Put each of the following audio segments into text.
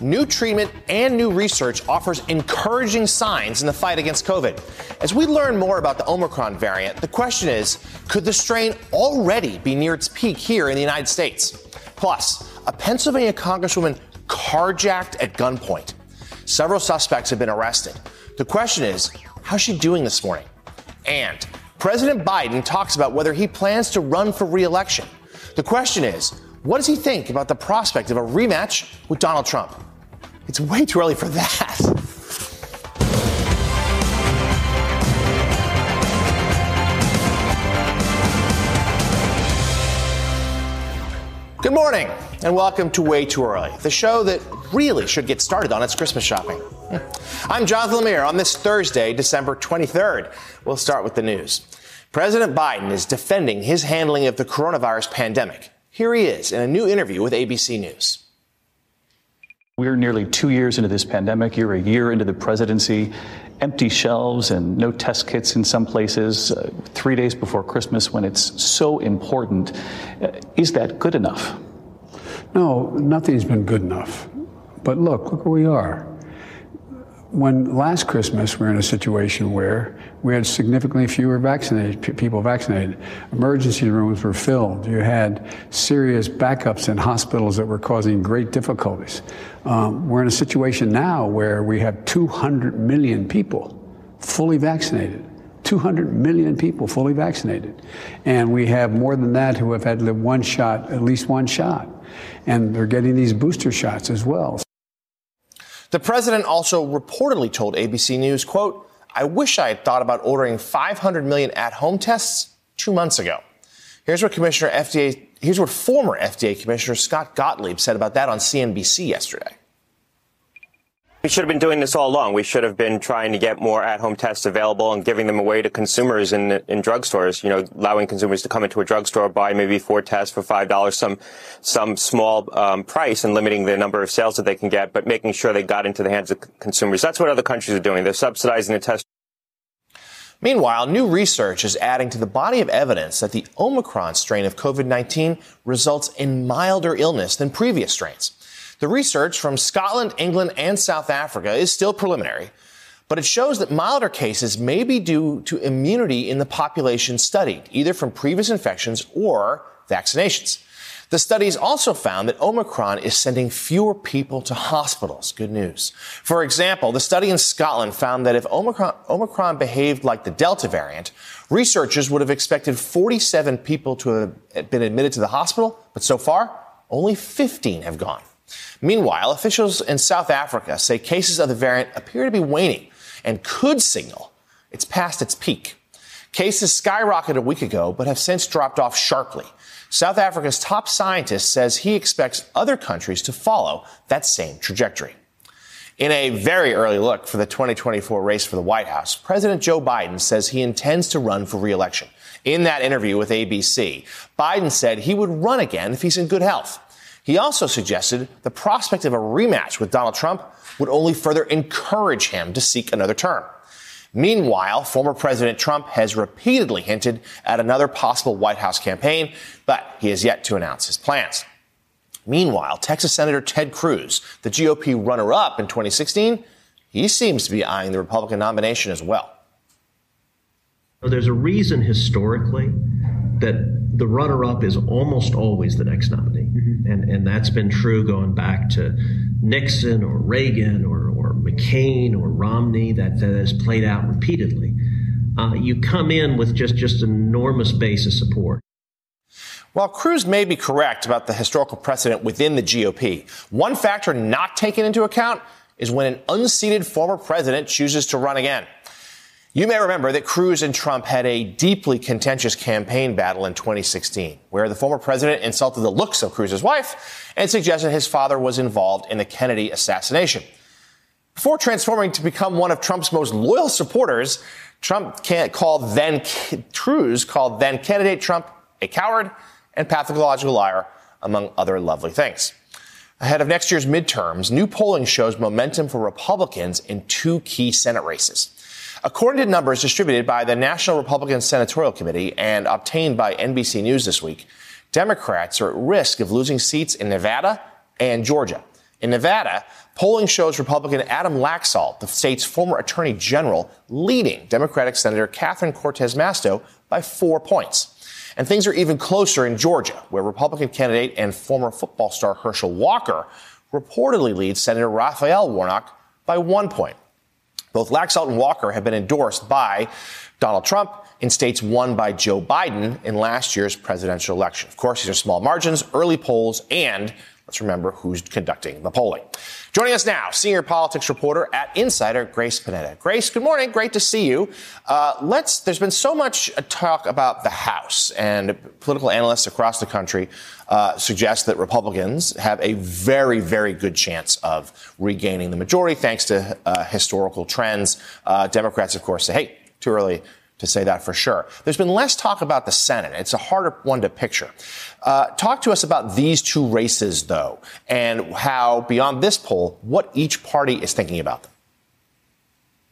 new treatment and new research offers encouraging signs in the fight against COVID. As we learn more about the Omicron variant, the question is could the strain already be near its peak here in the United States? Plus, a Pennsylvania congresswoman carjacked at gunpoint. Several suspects have been arrested. The question is, how's she doing this morning? And President Biden talks about whether he plans to run for reelection. The question is, what does he think about the prospect of a rematch with Donald Trump? It's way too early for that. Good morning and welcome to Way Too Early, the show that really should get started on its Christmas shopping. I'm Jonathan Lemire on this Thursday, December 23rd. We'll start with the news. President Biden is defending his handling of the coronavirus pandemic. Here he is in a new interview with ABC News. We're nearly two years into this pandemic. You're a year into the presidency. Empty shelves and no test kits in some places, uh, three days before Christmas when it's so important. Uh, is that good enough? No, nothing's been good enough. But look, look where we are when last Christmas we were in a situation where we had significantly fewer vaccinated people vaccinated, emergency rooms were filled. You had serious backups in hospitals that were causing great difficulties. Um, we're in a situation now where we have 200 million people fully vaccinated. 200 million people fully vaccinated. And we have more than that who have had one shot, at least one shot. And they're getting these booster shots as well. The president also reportedly told ABC News, quote, I wish I had thought about ordering 500 million at-home tests two months ago. Here's what Commissioner FDA, here's what former FDA Commissioner Scott Gottlieb said about that on CNBC yesterday. We should have been doing this all along. We should have been trying to get more at-home tests available and giving them away to consumers in in drugstores. You know, allowing consumers to come into a drugstore, buy maybe four tests for five dollars, some some small um, price, and limiting the number of sales that they can get, but making sure they got into the hands of consumers. That's what other countries are doing. They're subsidizing the test. Meanwhile, new research is adding to the body of evidence that the Omicron strain of COVID-19 results in milder illness than previous strains. The research from Scotland, England, and South Africa is still preliminary, but it shows that milder cases may be due to immunity in the population studied, either from previous infections or vaccinations. The studies also found that Omicron is sending fewer people to hospitals. Good news. For example, the study in Scotland found that if Omicron, Omicron behaved like the Delta variant, researchers would have expected 47 people to have been admitted to the hospital, but so far, only 15 have gone. Meanwhile, officials in South Africa say cases of the variant appear to be waning and could signal it's past its peak. Cases skyrocketed a week ago, but have since dropped off sharply. South Africa's top scientist says he expects other countries to follow that same trajectory. In a very early look for the 2024 race for the White House, President Joe Biden says he intends to run for reelection. In that interview with ABC, Biden said he would run again if he's in good health. He also suggested the prospect of a rematch with Donald Trump would only further encourage him to seek another term. Meanwhile, former President Trump has repeatedly hinted at another possible White House campaign, but he has yet to announce his plans. Meanwhile, Texas Senator Ted Cruz, the GOP runner up in 2016, he seems to be eyeing the Republican nomination as well. There's a reason historically that the runner up is almost always the next nominee. Mm-hmm. And, and that's been true going back to Nixon or Reagan or, or McCain or Romney, that, that has played out repeatedly. Uh, you come in with just, just an enormous base of support. While Cruz may be correct about the historical precedent within the GOP, one factor not taken into account is when an unseated former president chooses to run again. You may remember that Cruz and Trump had a deeply contentious campaign battle in 2016, where the former president insulted the looks of Cruz's wife and suggested his father was involved in the Kennedy assassination. Before transforming to become one of Trump's most loyal supporters, Trump called then Cruz called then candidate Trump a coward and pathological liar, among other lovely things. Ahead of next year's midterms, new polling shows momentum for Republicans in two key Senate races. According to numbers distributed by the National Republican Senatorial Committee and obtained by NBC News this week, Democrats are at risk of losing seats in Nevada and Georgia. In Nevada, polling shows Republican Adam Laxalt, the state's former attorney general, leading Democratic Senator Catherine Cortez Masto by four points. And things are even closer in Georgia, where Republican candidate and former football star Herschel Walker reportedly leads Senator Raphael Warnock by one point. Both Laxalt and Walker have been endorsed by Donald Trump in states won by Joe Biden in last year's presidential election. Of course, these are small margins, early polls, and let's remember who's conducting the polling. Joining us now, senior politics reporter at Insider, Grace Panetta. Grace, good morning. Great to see you. Uh, let's. There's been so much talk about the House, and political analysts across the country uh, suggest that Republicans have a very, very good chance of regaining the majority thanks to uh, historical trends. Uh, Democrats, of course, say, "Hey, too early." To say that for sure. There's been less talk about the Senate. It's a harder one to picture. Uh, talk to us about these two races, though, and how, beyond this poll, what each party is thinking about them.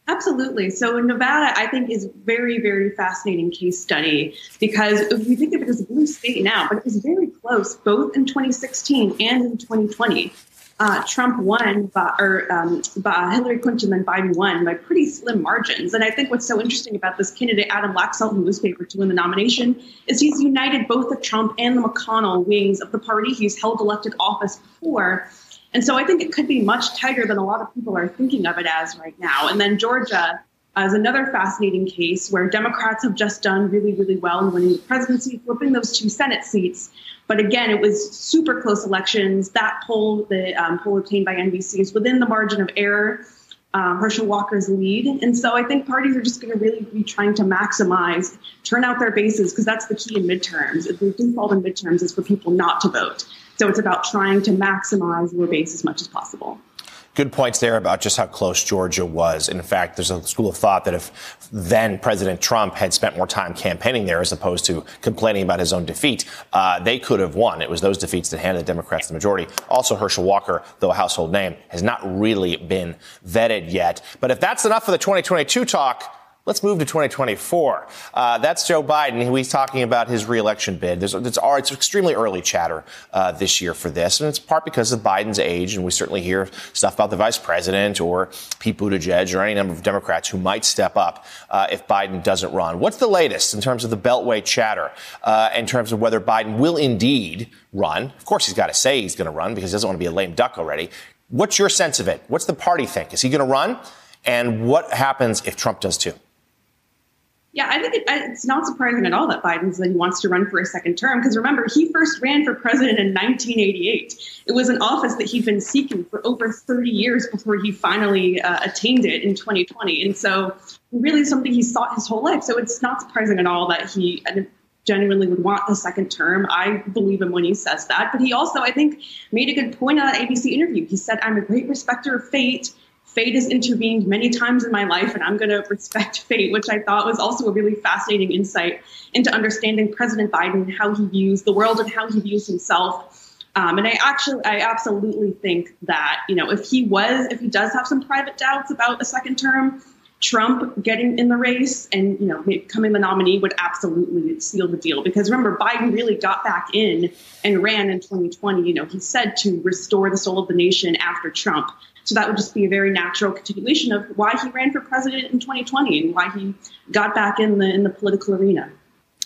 Absolutely. So Nevada, I think, is very, very fascinating case study because we think of it as a blue state now, but it was very close both in 2016 and in 2020 uh, Trump won, by, or um, by Hillary Clinton and Biden won by pretty slim margins. And I think what's so interesting about this candidate, Adam Laxalt, who was favored to win the nomination, is he's united both the Trump and the McConnell wings of the party. He's held elected office before. And so I think it could be much tighter than a lot of people are thinking of it as right now. And then Georgia is another fascinating case where Democrats have just done really, really well in winning the presidency, flipping those two Senate seats. But again, it was super close elections. That poll, the um, poll obtained by NBC, is within the margin of error. Um, Herschel Walker's lead. And so I think parties are just going to really be trying to maximize, turn out their bases, because that's the key in midterms. The default in midterms is for people not to vote. So it's about trying to maximize your base as much as possible good points there about just how close Georgia was. In fact, there's a school of thought that if then President Trump had spent more time campaigning there as opposed to complaining about his own defeat, uh, they could have won. It was those defeats that handed the Democrats the majority. Also, Herschel Walker, though a household name, has not really been vetted yet. But if that's enough for the 2022 talk, Let's move to 2024. Uh, that's Joe Biden. He's talking about his reelection bid. There's, it's, it's extremely early chatter uh, this year for this, and it's part because of Biden's age. And we certainly hear stuff about the vice president or Pete Buttigieg or any number of Democrats who might step up uh, if Biden doesn't run. What's the latest in terms of the Beltway chatter, uh, in terms of whether Biden will indeed run? Of course, he's got to say he's going to run because he doesn't want to be a lame duck already. What's your sense of it? What's the party think? Is he going to run? And what happens if Trump does too? Yeah, I think it, it's not surprising at all that Biden he wants to run for a second term because remember, he first ran for president in 1988. It was an office that he'd been seeking for over 30 years before he finally uh, attained it in 2020. And so, really, something he sought his whole life. So, it's not surprising at all that he genuinely would want a second term. I believe him when he says that. But he also, I think, made a good point on that ABC interview. He said, I'm a great respecter of fate fate has intervened many times in my life and I'm going to respect fate, which I thought was also a really fascinating insight into understanding President Biden, and how he views the world and how he views himself. Um, and I actually, I absolutely think that, you know, if he was, if he does have some private doubts about a second term, Trump getting in the race and you know becoming the nominee would absolutely seal the deal. Because remember Biden really got back in and ran in 2020 you know he said to restore the soul of the nation after Trump so that would just be a very natural continuation of why he ran for president in 2020 and why he got back in the in the political arena.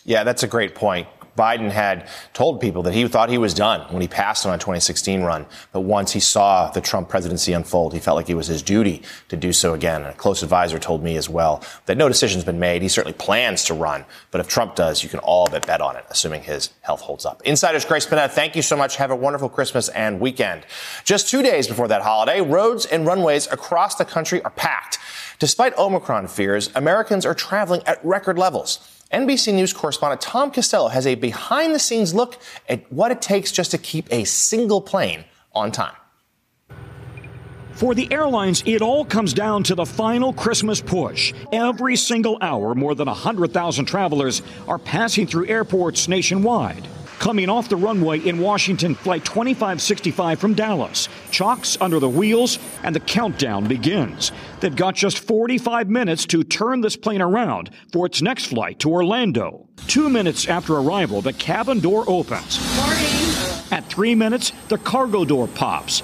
Yeah, that's a great point. Biden had told people that he thought he was done when he passed on a 2016 run. But once he saw the Trump presidency unfold, he felt like it was his duty to do so again. And a close advisor told me as well that no decision's been made. He certainly plans to run. But if Trump does, you can all but bet on it, assuming his health holds up. Insider's Grace Panetta, thank you so much. Have a wonderful Christmas and weekend. Just two days before that holiday, roads and runways across the country are packed. Despite Omicron fears, Americans are traveling at record levels. NBC News correspondent Tom Costello has a behind the scenes look at what it takes just to keep a single plane on time. For the airlines, it all comes down to the final Christmas push. Every single hour, more than 100,000 travelers are passing through airports nationwide. Coming off the runway in Washington, Flight 2565 from Dallas. Chocks under the wheels, and the countdown begins. They've got just 45 minutes to turn this plane around for its next flight to Orlando. Two minutes after arrival, the cabin door opens. Morning. At three minutes, the cargo door pops.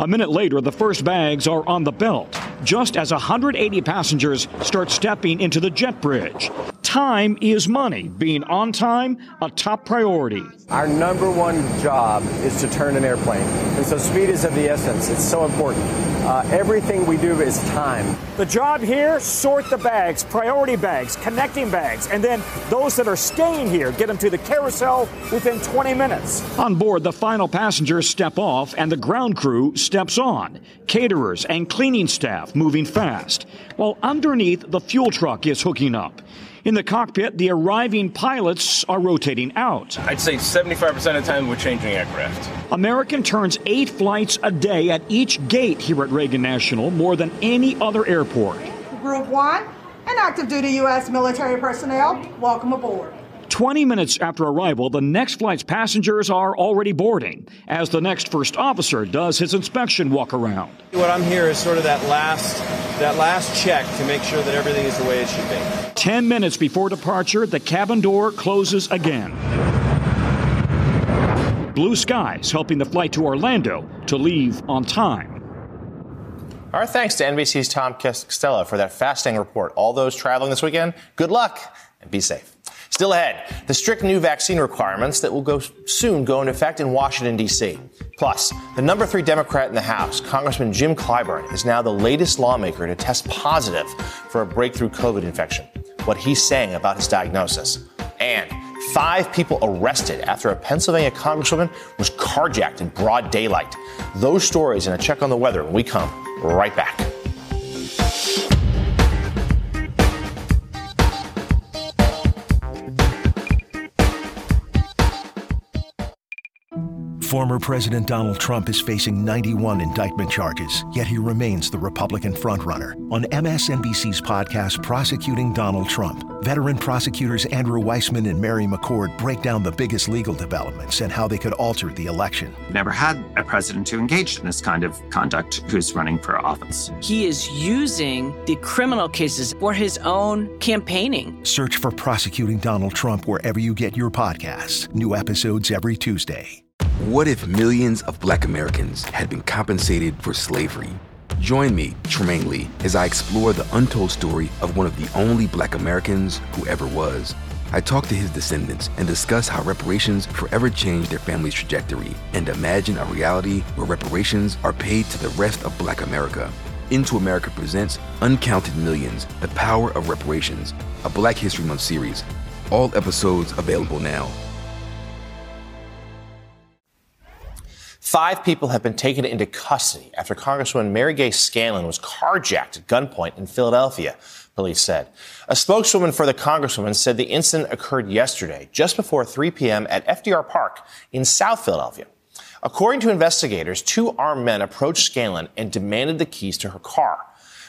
A minute later, the first bags are on the belt, just as 180 passengers start stepping into the jet bridge. Time is money. Being on time, a top priority. Our number one job is to turn an airplane. And so speed is of the essence. It's so important. Uh, everything we do is time. The job here, sort the bags, priority bags, connecting bags, and then those that are staying here, get them to the carousel within 20 minutes. On board, the final passengers step off and the ground crew steps on. Caterers and cleaning staff moving fast, while underneath the fuel truck is hooking up. In the cockpit, the arriving pilots are rotating out. I'd say 75% of the time we're changing aircraft. American turns eight flights a day at each gate here at Reagan National, more than any other airport. Group 1 and active duty U.S. military personnel, welcome aboard. 20 minutes after arrival, the next flight's passengers are already boarding as the next first officer does his inspection walk around. What I'm here is sort of that last that last check to make sure that everything is the way it should be. 10 minutes before departure, the cabin door closes again. Blue skies helping the flight to Orlando to leave on time. Our thanks to NBC's Tom Costello for that fascinating report. All those traveling this weekend, good luck and be safe. Still ahead, the strict new vaccine requirements that will go soon go into effect in Washington, D.C. Plus, the number three Democrat in the House, Congressman Jim Clyburn, is now the latest lawmaker to test positive for a breakthrough COVID infection. What he's saying about his diagnosis. And five people arrested after a Pennsylvania congresswoman was carjacked in broad daylight. Those stories and a check on the weather when we come right back. Former President Donald Trump is facing 91 indictment charges, yet he remains the Republican frontrunner. On MSNBC's podcast, Prosecuting Donald Trump, veteran prosecutors Andrew Weissmann and Mary McCord break down the biggest legal developments and how they could alter the election. Never had a president who engaged in this kind of conduct who's running for office. He is using the criminal cases for his own campaigning. Search for Prosecuting Donald Trump wherever you get your podcasts. New episodes every Tuesday. What if millions of black Americans had been compensated for slavery? Join me, Trymaine Lee, as I explore the untold story of one of the only black Americans who ever was. I talk to his descendants and discuss how reparations forever changed their family's trajectory and imagine a reality where reparations are paid to the rest of black America. Into America presents Uncounted Millions The Power of Reparations, a Black History Month series. All episodes available now. Five people have been taken into custody after Congresswoman Mary Gay Scanlon was carjacked at gunpoint in Philadelphia, police said. A spokeswoman for the Congresswoman said the incident occurred yesterday, just before 3 p.m. at FDR Park in South Philadelphia. According to investigators, two armed men approached Scanlon and demanded the keys to her car.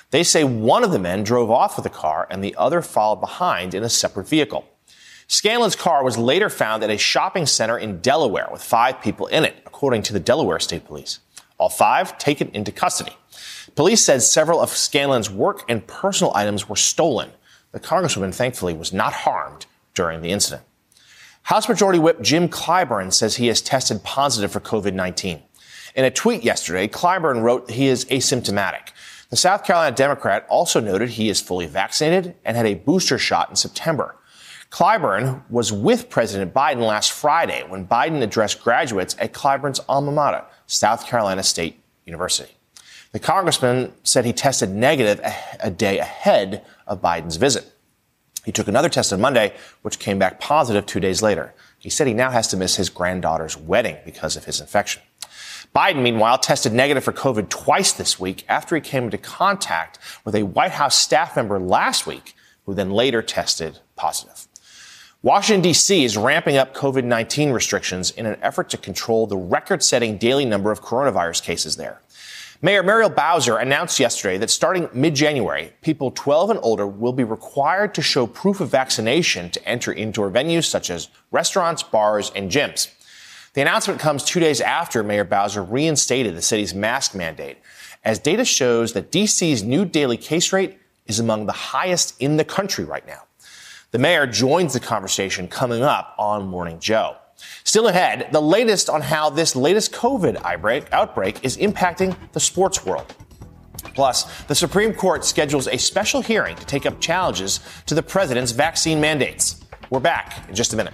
They say one of the men drove off with the car and the other followed behind in a separate vehicle. Scanlon's car was later found at a shopping center in Delaware with five people in it, according to the Delaware State Police. All five taken into custody. Police said several of Scanlon's work and personal items were stolen. The Congresswoman, thankfully, was not harmed during the incident. House Majority Whip Jim Clyburn says he has tested positive for COVID 19. In a tweet yesterday, Clyburn wrote he is asymptomatic. The South Carolina Democrat also noted he is fully vaccinated and had a booster shot in September. Clyburn was with President Biden last Friday when Biden addressed graduates at Clyburn's alma mater, South Carolina State University. The congressman said he tested negative a, day ahead of Biden's visit. He took another test on Monday, which came back positive two days later. He said he now has to miss his granddaughter's wedding because of his infection. Biden, meanwhile, tested negative for COVID twice this week after he came into contact with a White House staff member last week who then later tested positive. Washington, D.C. is ramping up COVID 19 restrictions in an effort to control the record setting daily number of coronavirus cases there. Mayor Muriel Bowser announced yesterday that starting mid January, people 12 and older will be required to show proof of vaccination to enter indoor venues such as restaurants, bars, and gyms. The announcement comes two days after Mayor Bowser reinstated the city's mask mandate, as data shows that DC's new daily case rate is among the highest in the country right now. The mayor joins the conversation coming up on Morning Joe. Still ahead, the latest on how this latest COVID outbreak is impacting the sports world. Plus, the Supreme Court schedules a special hearing to take up challenges to the president's vaccine mandates. We're back in just a minute.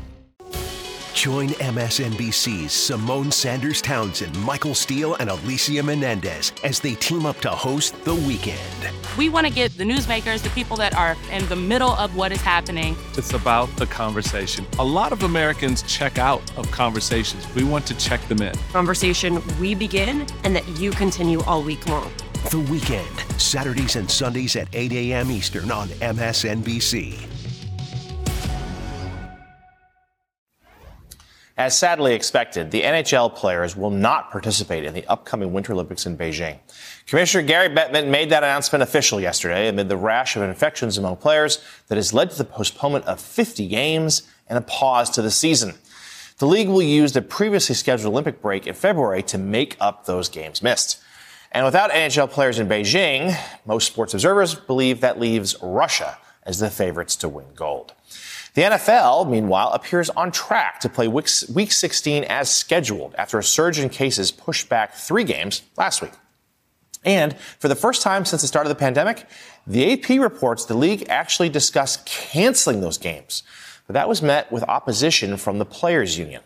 Join MSNBC's Symone Sanders Townsend, Michael Steele, and Alicia Menendez as they team up to host The Weekend. We want to get the newsmakers, the people that are in the middle of what is happening. It's about the conversation. A lot of Americans check out of conversations. We want to check them in. conversation we begin and that you continue all week long. The Weekend, Saturdays and Sundays at 8 a.m. Eastern on MSNBC. As sadly expected, the NHL players will not participate in the upcoming Winter Olympics in Beijing. Commissioner Gary Bettman made that announcement official yesterday amid the rash of infections among players that has led to the postponement of 50 games and a pause to the season. The league will use the previously scheduled Olympic break in February to make up those games missed. And without NHL players in Beijing, most sports observers believe that leaves Russia as the favorites to win gold. The NFL, meanwhile, appears on track to play week week 16 as scheduled after a surge in cases pushed back three games last week. And for the first time since the start of the pandemic, the AP reports the league actually discussed canceling those games. But that was met with opposition from the players' union.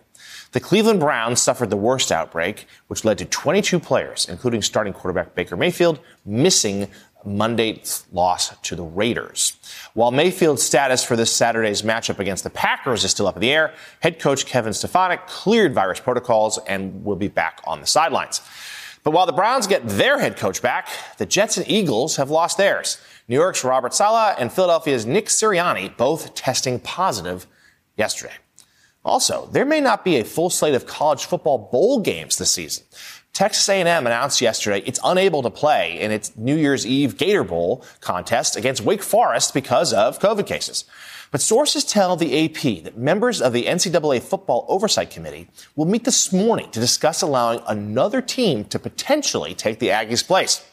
The Cleveland Browns suffered the worst outbreak, which led to 22 players, including starting quarterback Baker Mayfield, missing Monday's loss to the Raiders. While Mayfield's status for this Saturday's matchup against the Packers is still up in the air, head coach Kevin Stefanski cleared virus protocols and will be back on the sidelines. But while the Browns get their head coach back, the Jets and Eagles have lost theirs. New York's Robert Saleh and Philadelphia's Nick Sirianni both testing positive yesterday. Also, there may not be a full slate of college football bowl games this season. Texas A&M announced yesterday it's unable to play in its New Year's Eve Gator Bowl contest against Wake Forest because of COVID cases. But sources tell the AP that members of the NCAA Football Oversight Committee will meet this morning to discuss allowing another team to potentially take the Aggies' place.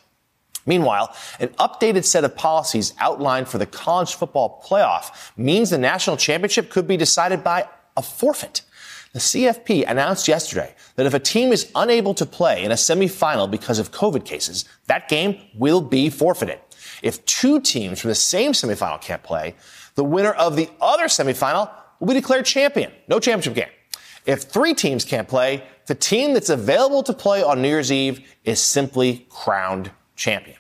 Meanwhile, an updated set of policies outlined for the college football playoff means the national championship could be decided by a forfeit. The CFP announced yesterday that if a team is unable to play in a semifinal because of COVID cases, that game will be forfeited. If two teams from the same semifinal can't play, the winner of the other semifinal will be declared champion. No championship game. If three teams can't play, the team that's available to play on New Year's Eve is simply crowned champion.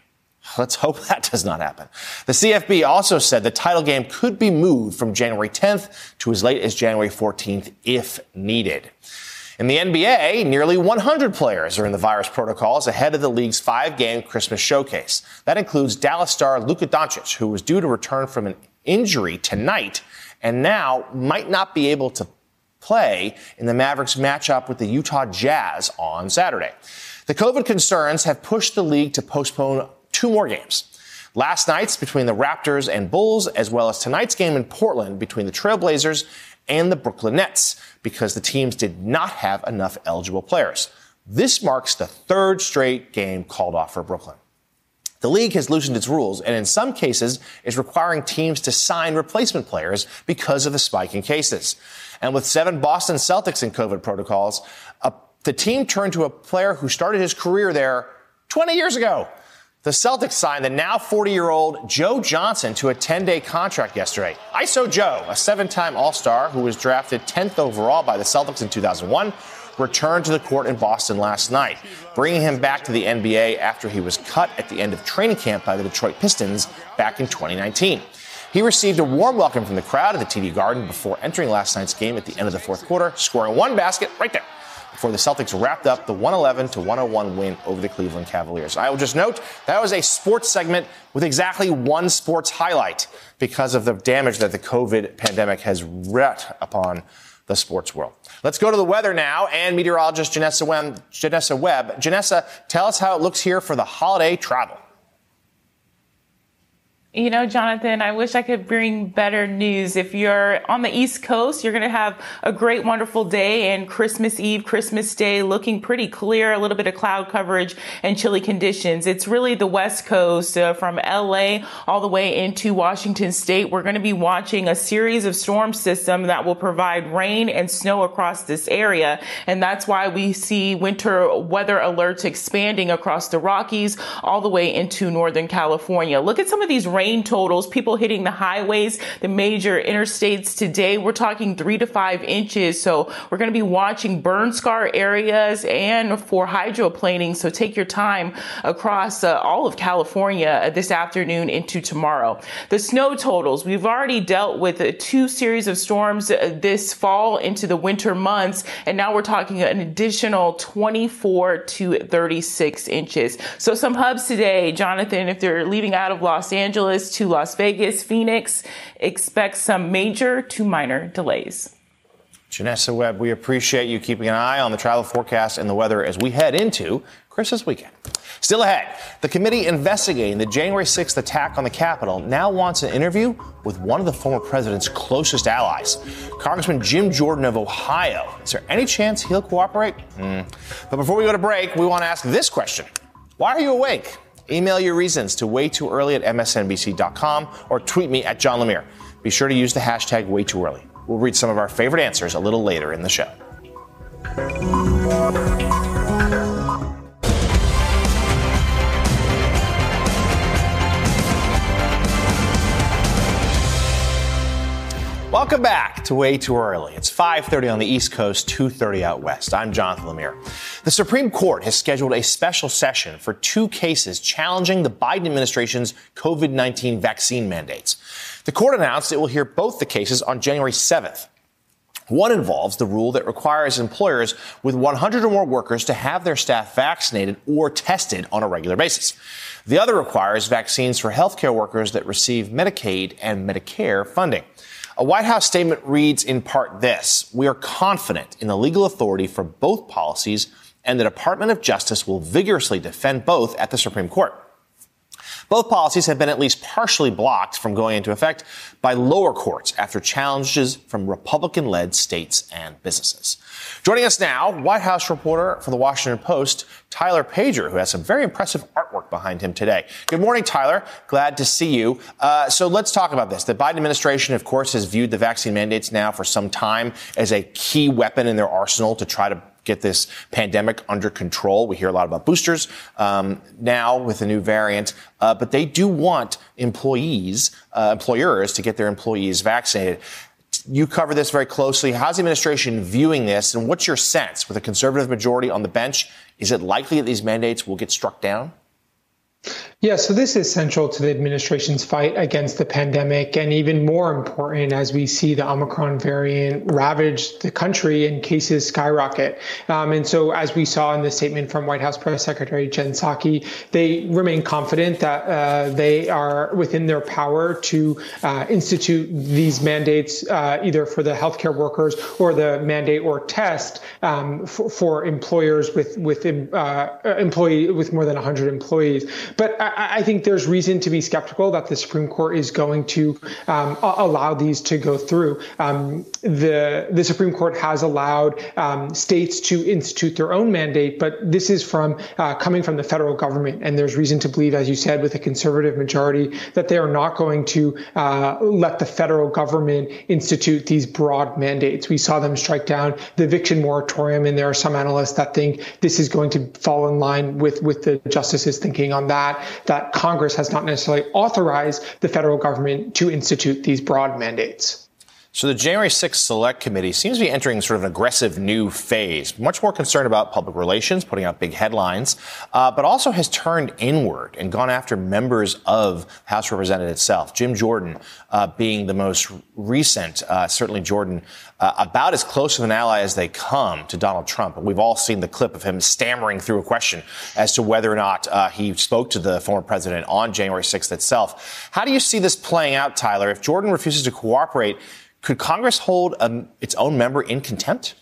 Let's hope that does not happen. The CFP also said the title game could be moved from January 10th to as late as January 14th if needed. In the NBA, nearly 100 players are in the virus protocols ahead of the league's five-game Christmas showcase. That includes Dallas star Luka Doncic, who was due to return from an injury tonight and now might not be able to play in the Mavericks matchup with the Utah Jazz on Saturday. The COVID concerns have pushed the league to postpone two more games. Last night's between the Raptors and Bulls, as well as tonight's game in Portland between the Trailblazers and the Brooklyn Nets, because the teams did not have enough eligible players. This marks the third straight game called off for Brooklyn. The league has loosened its rules and in some cases is requiring teams to sign replacement players because of the spike in cases. And with seven Boston Celtics in COVID protocols, uh, the team turned to a player who started his career there 20 years ago. The Celtics signed the now 40 year old Joe Johnson to a 10 day contract yesterday. ISO Joe, a seven time All Star who was drafted 10th overall by the Celtics in 2001, returned to the court in Boston last night, bringing him back to the NBA after he was cut at the end of training camp by the Detroit Pistons back in 2019. He received a warm welcome from the crowd at the TD Garden before entering last night's game at the end of the fourth quarter, scoring one basket right there. Before the Celtics wrapped up the 111 to 101 win over the Cleveland Cavaliers. I will just note that was a sports segment with exactly one sports highlight because of the damage that the COVID pandemic has wrought upon the sports world. Let's go to the weather now and meteorologist Janessa Webb. Janessa Webb. Janessa, tell us how it looks here for the holiday travel. You know, Jonathan, I wish I could bring better news. If you're on the East Coast, you're going to have a great, wonderful day and Christmas Eve, Christmas Day looking pretty clear, a little bit of cloud coverage and chilly conditions. It's really the West Coast uh, from LA all the way into Washington State. We're going to be watching a series of storm systems that will provide rain and snow across this area. And that's why we see winter weather alerts expanding across the Rockies all the way into Northern California. Look at some of these rain rain totals, people hitting the highways, the major interstates today. We're talking three to five inches. So we're going to be watching burn scar areas and for hydroplaning. So take your time across uh, all of California this afternoon into tomorrow. The snow totals, we've already dealt with uh, two series of storms uh, this fall into the winter months. And now we're talking an additional 24 to 36 inches. So some hubs today, Jonathan, if they're leaving out of Los Angeles, Angeles to Las Vegas, Phoenix, expect some major to minor delays. Janessa Webb, we appreciate you keeping an eye on the travel forecast and the weather as we head into Christmas weekend. Still ahead, the committee investigating the January 6th attack on the Capitol now wants an interview with one of the former president's closest allies, Congressman Jim Jordan of Ohio. Is there any chance he'll cooperate? Mm. But before we go to break, we want to ask this question Why are you awake? Email your reasons to way too early at msnbc.com or tweet me at Jon Lemire. Be sure to use the hashtag way too early. We'll read some of our favorite answers a little later in the show. Welcome back to Way Too Early. It's 5:30 on the East Coast, 2:30 out west. I'm Jonathan Lemire. The Supreme Court has scheduled a special session for two cases challenging the Biden administration's COVID-19 vaccine mandates. The court announced it will hear both the cases on January 7th. One involves the rule that requires employers with 100 or more workers to have their staff vaccinated or tested on a regular basis. The other requires vaccines for healthcare workers that receive Medicaid and Medicare funding. A White House statement reads in part this We are confident in the legal authority for both policies, and the Department of Justice will vigorously defend both at the Supreme Court. Both policies have been at least partially blocked from going into effect by lower courts after challenges from Republican led states and businesses. Joining us now, White House reporter for the Washington Post, Tyler Pager, who has some very impressive artwork behind him today. Good morning, Tyler. Glad to see you. Uh, so let's talk about this. The Biden administration, of course, has viewed the vaccine mandates now for some time as a key weapon in their arsenal to try to get this pandemic under control. We hear a lot about boosters um, now with the new variant, uh, but they do want employees, uh, employers, to get their employees vaccinated. You cover this very closely. How's the administration viewing this, and what's your sense with a conservative majority on the bench? Is it likely that these mandates will get struck down? Yeah, so this is central to the administration's fight against the pandemic, and even more important as we see the Omicron variant ravage the country and cases skyrocket. Um, and so, as we saw in the statement from White House Press Secretary Jen Psaki, they remain confident that uh, they are within their power to uh, institute these mandates, uh, either for the healthcare workers or the mandate or test um, for, for, employers with with uh, employee with more than 100 employees. But I, I, think there's reason to be skeptical that the Supreme Court is going to um, allow these to go through. Um, the the Supreme Court has allowed um, states to institute their own mandate, but this is from uh, coming from the federal government, and there's reason to believe, as you said, with a conservative majority, that they are not going to uh, let the federal government institute these broad mandates. We saw them strike down the eviction moratorium, and there are some analysts that think this is going to fall in line with with the justices thinking on that that Congress has not necessarily authorized the federal government to institute these broad mandates. So the January 6th Select Committee seems to be entering sort of an aggressive new phase, much more concerned about public relations, putting out big headlines, uh, but also has turned inward and gone after members of House Representatives itself. Jim Jordan uh, being the most recent, uh, certainly Jordan, uh, about as close of an ally as they come to Donald Trump. We've all seen the clip of him stammering through a question as to whether or not uh, he spoke to the former president on January 6th itself. How do you see this playing out, Tyler? If Jordan refuses to cooperate, could Congress hold um, its own member in contempt?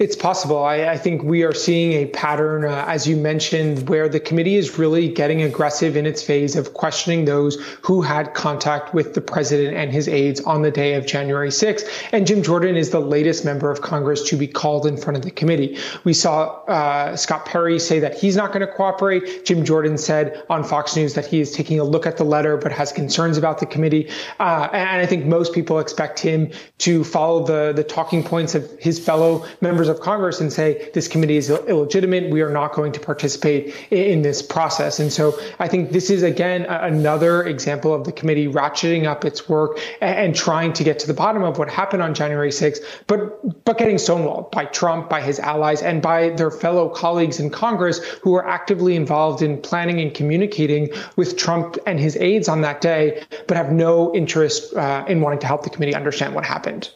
It's possible. I, I, think we are seeing a pattern, uh, as you mentioned, where the committee is really getting aggressive in its phase of questioning those who had contact with the president and his aides on the day of January 6th. And Jim Jordan is the latest member of Congress to be called in front of the committee. We saw uh, Scott Perry say that he's not going to cooperate. Jim Jordan said on Fox News that he is taking a look at the letter but has concerns about the committee. Uh, and I think most people expect him to follow the, the talking points of his fellow members of Congress and say this committee is illegitimate. We are not going to participate in this process. And so I think this is again another example of the committee ratcheting up its work and trying to get to the bottom of what happened on January 6th, but but getting stonewalled by Trump, by his allies, and by their fellow colleagues in Congress who are actively involved in planning and communicating with Trump and his aides on that day, but have no interest uh, in wanting to help the committee understand what happened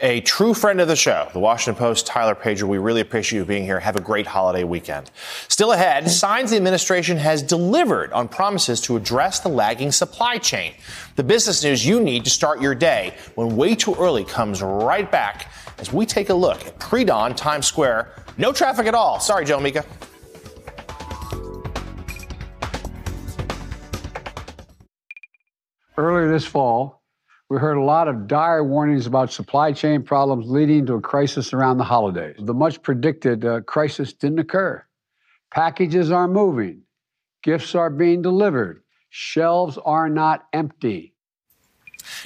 a true friend of the show, the Washington Post, Tyler Pager. We really appreciate you being here. Have a great holiday weekend. Still ahead, signs the administration has delivered on promises to address the lagging supply chain. The business news you need to start your day when way too early comes right back as we take a look at pre dawn Times Square. No traffic at all. Sorry, Joe Mika. Earlier this fall, we heard a lot of dire warnings about supply chain problems leading to a crisis around the holidays. The much predicted uh, crisis didn't occur. Packages are moving, gifts are being delivered, shelves are not empty.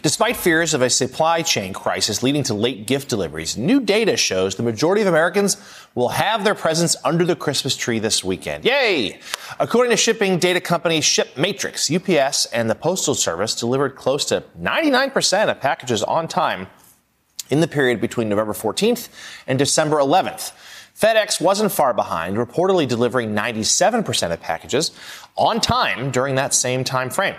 Despite fears of a supply chain crisis leading to late gift deliveries, new data shows the majority of Americans will have their presents under the Christmas tree this weekend. Yay! According to shipping data company ShipMatrix, UPS and the Postal Service delivered close to 99% of packages on time in the period between November 14th and December 11th. FedEx wasn't far behind, reportedly delivering 97% of packages on time during that same time frame.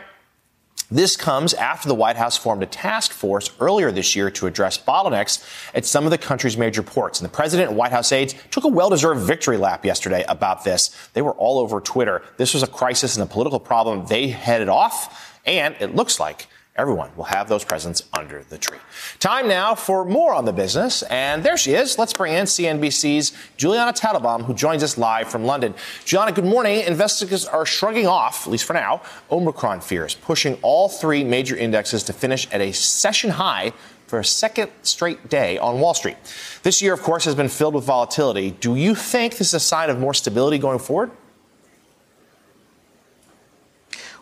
This comes after the White House formed a task force earlier this year to address bottlenecks at some of the country's major ports. And the president and White House aides took a well-deserved victory lap yesterday about this. They were all over Twitter. This was a crisis and a political problem they headed off. And it looks like Everyone will have those presents under the tree. Time now for more on the business. And there she is. Let's bring in CNBC's Julianna Tatelbaum, who joins us live from London. Julianna, good morning. Investors are shrugging off, at least for now, Omicron fears, pushing all three major indexes to finish at a session high for a second straight day on Wall Street. This year, of course, has been filled with volatility. Do you think this is a sign of more stability going forward?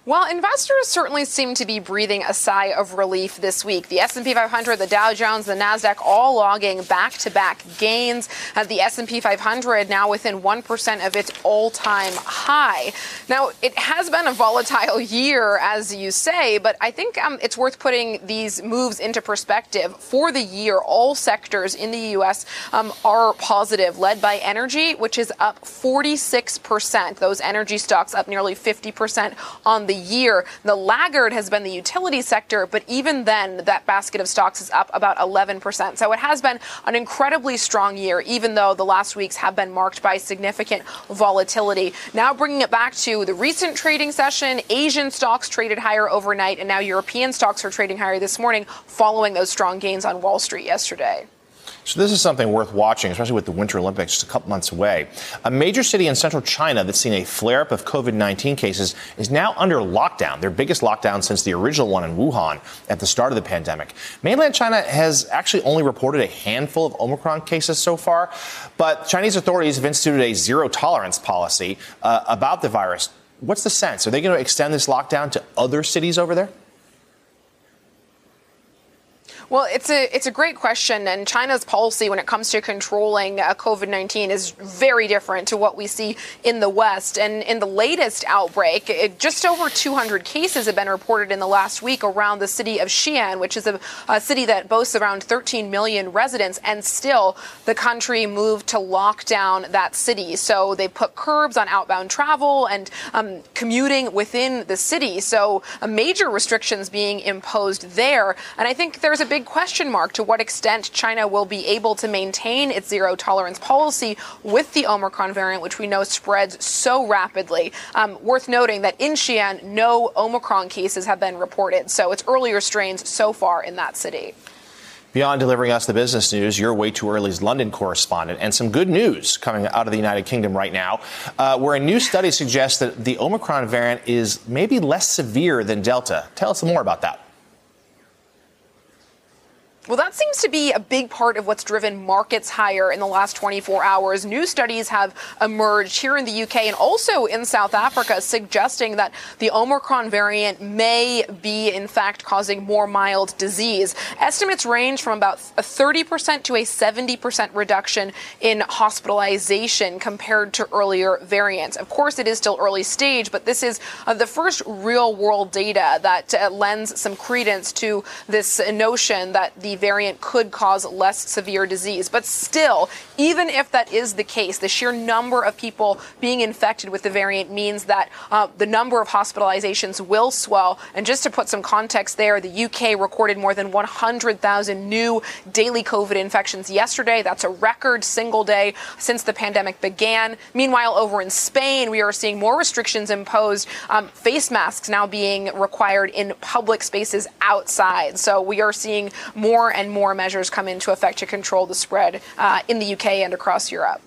Well, investors certainly seem to be breathing a sigh of relief this week. The S&P 500, the Dow Jones, the Nasdaq all logging back-to-back gains. Uh, the S&P 500 now within 1% of its all-time high. Now, it has been a volatile year as you say, but I think um, it's worth putting these moves into perspective. For the year, all sectors in the US um, are positive, led by energy, which is up 46%. Those energy stocks up nearly 50% on the the year. The laggard has been the utility sector, but even then, that basket of stocks is up about 11%. So it has been an incredibly strong year, even though the last weeks have been marked by significant volatility. Now, bringing it back to the recent trading session, Asian stocks traded higher overnight, and now European stocks are trading higher this morning following those strong gains on Wall Street yesterday. So this is something worth watching, especially with the Winter Olympics just a couple months away. A major city in central China that's seen a flare up of COVID-19 cases is now under lockdown, their biggest lockdown since the original one in Wuhan at the start of the pandemic. Mainland China has actually only reported a handful of Omicron cases so far, but Chinese authorities have instituted a zero tolerance policy uh, about the virus. What's the sense? Are they going to extend this lockdown to other cities over there? Well, it's a it's a great question, and China's policy when it comes to controlling uh, COVID-19 is very different to what we see in the West. And in the latest outbreak, it, just over 200 cases have been reported in the last week around the city of Xi'an, which is a, a city that boasts around 13 million residents, and still the country moved to lock down that city. So they put curbs on outbound travel and um, commuting within the city. So uh, major restrictions being imposed there, and I think there's a big big question mark to what extent China will be able to maintain its zero tolerance policy with the Omicron variant, which we know spreads so rapidly. Um, worth noting that in Xi'an, no Omicron cases have been reported, so it's earlier strains so far in that city. Beyond delivering us the business news, your way too early's London correspondent, and some good news coming out of the United Kingdom right now, uh, where a new study suggests that the Omicron variant is maybe less severe than Delta. Tell us more about that. Well, that seems to be a big part of what's driven markets higher in the last 24 hours. New studies have emerged here in the UK and also in South Africa suggesting that the Omicron variant may be, in fact, causing more mild disease. Estimates range from about a 30% to a 70% reduction in hospitalization compared to earlier variants. Of course, it is still early stage, but this is uh, the first real world data that uh, lends some credence to this notion that the variant could cause less severe disease. But still, even if that is the case, the sheer number of people being infected with the variant means that uh, the number of hospitalizations will swell. And just to put some context there, the UK recorded more than 100,000 new daily COVID infections yesterday. That's a record single day since the pandemic began. Meanwhile, over in Spain, we are seeing more restrictions imposed, um, face masks now being required in public spaces outside. So we are seeing more more and more measures come into effect to control the spread uh, in the UK and across Europe.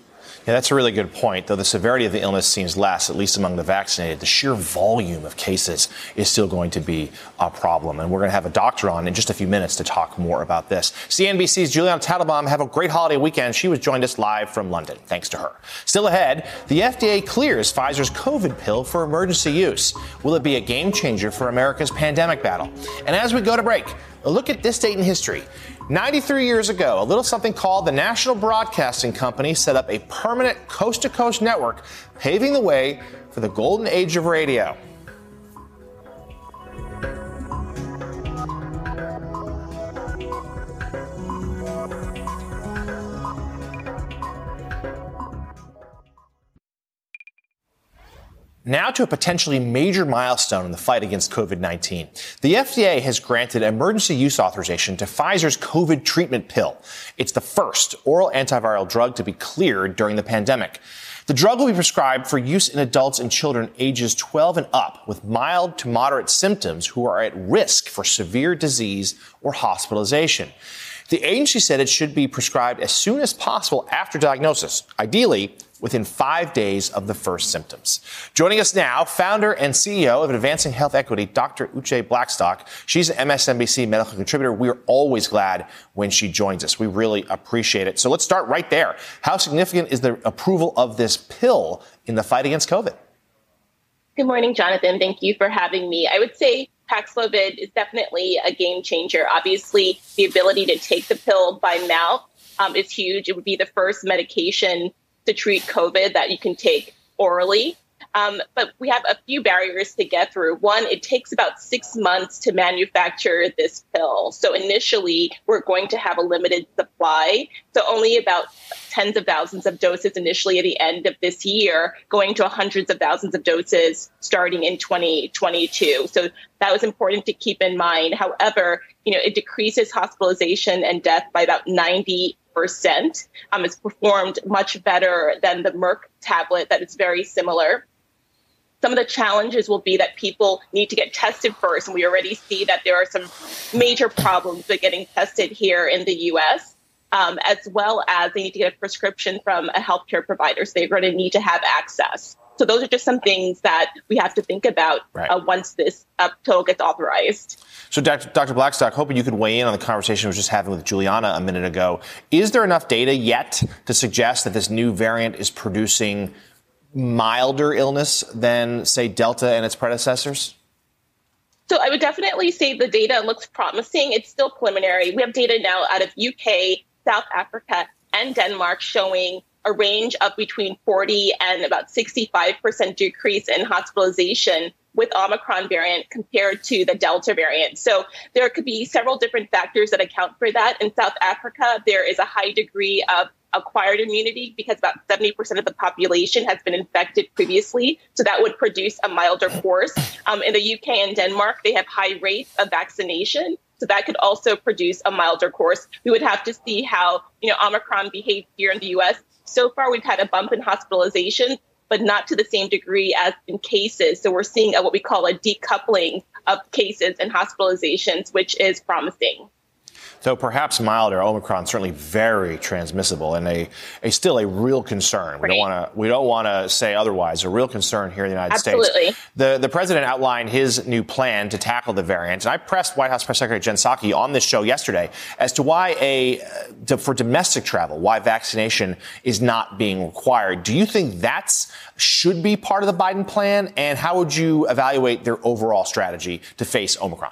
Yeah, that's a really good point. Though the severity of the illness seems less, at least among the vaccinated, the sheer volume of cases is still going to be a problem. And we're going to have a doctor on in just a few minutes to talk more about this. CNBC's Julianna Tatelbaum have a great holiday weekend. She was joined us live from London. Thanks to her. Still ahead, the FDA clears Pfizer's COVID pill for emergency use. Will it be a game changer for America's pandemic battle? And as we go to break, look at this date in history. 93 years ago, a little something called the National Broadcasting Company set up a permanent coast to coast network, paving the way for the golden age of radio. Now to a potentially major milestone in the fight against COVID 19. The FDA has granted emergency use authorization to Pfizer's COVID treatment pill. It's the first oral antiviral drug to be cleared during the pandemic. The drug will be prescribed for use in adults and children ages 12 and up with mild to moderate symptoms who are at risk for severe disease or hospitalization. The agency said it should be prescribed as soon as possible after diagnosis, ideally within five days of the first symptoms. Joining us now, founder and CEO of Advancing Health Equity, Dr. Uche Blackstock. She's an MSNBC medical contributor. We're always glad when she joins us. We really appreciate it. So let's start right there. How significant is the approval of this pill in the fight against COVID? Good morning, Jonathan. Thank you for having me. I would say Paxlovid is definitely a game changer. Obviously, the ability to take the pill by mouth um, is huge. It would be the first medication to treat COVID that you can take orally. Um, but we have a few barriers to get through. One, it takes about six months to manufacture this pill. So initially, we're going to have a limited supply. So only about tens of thousands of doses initially at the end of this year, going to hundreds of thousands of doses starting in 2022. So that was important to keep in mind. However, you know, it decreases hospitalization and death by about 90 percent. Um, it's performed much better than the Merck tablet that is very similar. Some of the challenges will be that people need to get tested first, and we already see that there are some major problems with getting tested here in the U.S. Um, as well as they need to get a prescription from a healthcare provider, so they're going to need to have access. So those are just some things that we have to think about right. uh, once this uh, pill gets authorized. So, Dr. Dr. Blackstock, hoping you could weigh in on the conversation we were just having with Julianna a minute ago. Is there enough data yet to suggest that this new variant is producing milder illness than, say, Delta and its predecessors? So I would definitely say the data looks promising. It's still preliminary. We have data now out of UK, South Africa, and Denmark showing a range of between 40 and about 65% decrease in hospitalization with Omicron variant compared to the Delta variant. So there could be several different factors that account for that. In South Africa, there is a high degree of acquired immunity because about 70% of the population has been infected previously. So that would produce a milder course. Um, in the UK and Denmark, they have high rates of vaccination. So that could also produce a milder course. We would have to see how, you know, Omicron behaves here in the US. So far, we've had a bump in hospitalization, but not to the same degree as in cases. So we're seeing a, what we call a decoupling of cases and hospitalizations, which is promising. Though perhaps milder, Omicron certainly very transmissible and a, a still a real concern. We don't want to we don't want to say otherwise. A real concern here in the United States. Absolutely. States. The the president outlined his new plan to tackle the variant, and I pressed White House Press Secretary Jen Psaki on this show yesterday as to why a to, for domestic travel why vaccination is not being required. Do you think that's should be part of the Biden plan, and how would you evaluate their overall strategy to face Omicron?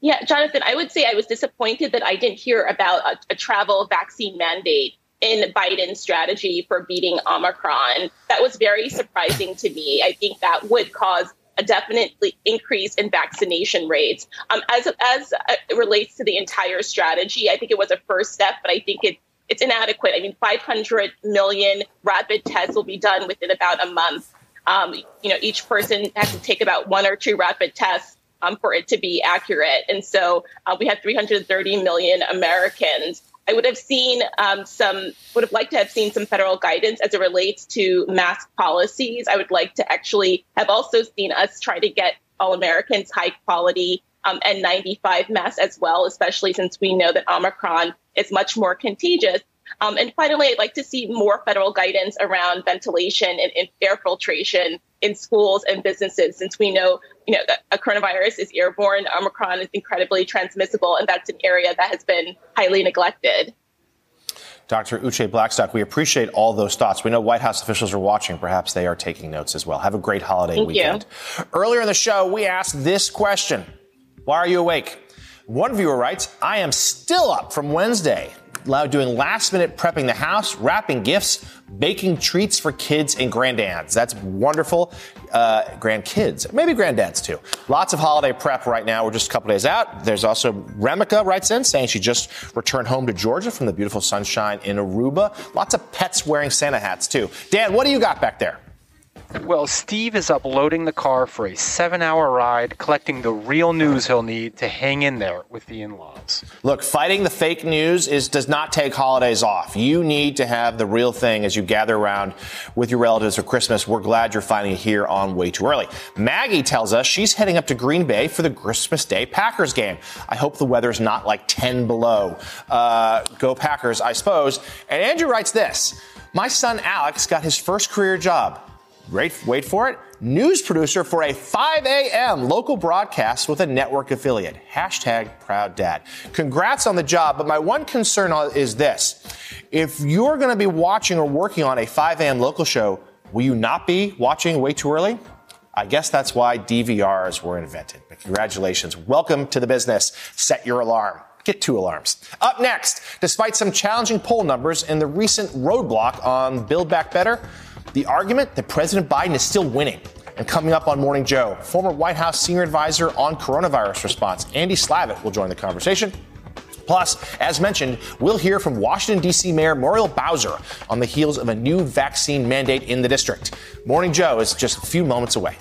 Yeah, Jonathan, I would say I was disappointed that I didn't hear about a, a, travel vaccine mandate in Biden's strategy for beating Omicron. That was very surprising to me. I think that would cause a definite increase in vaccination rates. Um, as as it relates to the entire strategy, I think it was a first step, but I think it it's inadequate. I mean, 500 million rapid tests will be done within about a month. Um, you know, each person has to take about one or two rapid tests um, for it to be accurate. And so uh, we have 330 million Americans. I would have seen um, some, would have liked to have seen some federal guidance as it relates to mask policies. I would like to actually have also seen us try to get all Americans high quality um, N95 masks as well, especially since we know that Omicron is much more contagious. Um, and finally, I'd like to see more federal guidance around ventilation and, and, air filtration in schools and businesses, since we know, you know, that a coronavirus is airborne, Omicron is incredibly transmissible, and that's an area that has been highly neglected. Dr. Uche Blackstock, we appreciate all those thoughts. We know White House officials are watching. Perhaps they are taking notes as well. Have a great holiday Thank weekend. You. Earlier in the show, we asked this question Why are you awake? One viewer writes, I am still up from Wednesday doing last minute prepping the house, wrapping gifts, baking treats for kids and granddads. That's wonderful. Uh, grandkids, maybe granddads too. Lots of holiday prep right now. We're just a couple days out. There's also Remika writes in saying she just returned home to Georgia from the beautiful sunshine in Aruba. Lots of pets wearing Santa hats too. Dan, what do you got back there? Well, Steve is uploading the car for a seven hour ride, collecting the real news he'll need to hang in there with the in laws. Look, fighting the fake news is, does not take holidays off. You need to have the real thing as you gather around with your relatives for Christmas. We're glad you're finding it here on Way Too Early. Maggie tells us she's heading up to Green Bay for the Christmas Day Packers game. I hope the weather's not like 10 below. Uh, go Packers, I suppose. And Andrew writes this My son Alex got his first career job Wait, wait for it. News producer for a 5 a.m. local broadcast with a network affiliate. Hashtag proud dad. Congrats on the job, but my one concern is this. If you're going to be watching or working on a 5 a.m. local show, will you not be watching way too early? I guess that's why DVRs were invented. But congratulations. Welcome to the business. Set your alarm. Get two alarms. Up next, despite some challenging poll numbers and the recent roadblock on Build Back Better, the argument that President Biden is still winning. And coming up on Morning Joe, former White House senior advisor on coronavirus response, Andy Slavitt, will join the conversation. Plus, as mentioned, we'll hear from Washington, D.C. Mayor Muriel Bowser on the heels of a new vaccine mandate in the district. Morning Joe is just a few moments away.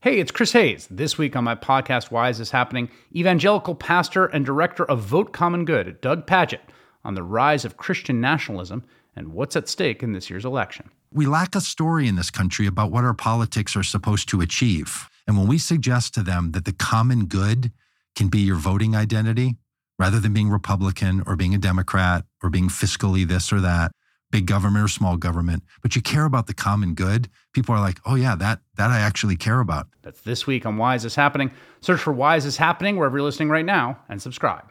Hey, it's Chris Hayes. This week on my podcast, Why Is This Happening? Evangelical pastor and director of Vote Common Good, Doug Pagitt on the rise of Christian nationalism and what's at stake in this year's election. We lack a story in this country about what our politics are supposed to achieve. And when we suggest to them that the common good can be your voting identity, rather than being Republican or being a Democrat or being fiscally this or that, big government or small government, but you care about the common good, people are like, oh yeah, that that I actually care about. That's this week on Why Is This Happening? Search for Why Is This Happening wherever you're listening right now and subscribe.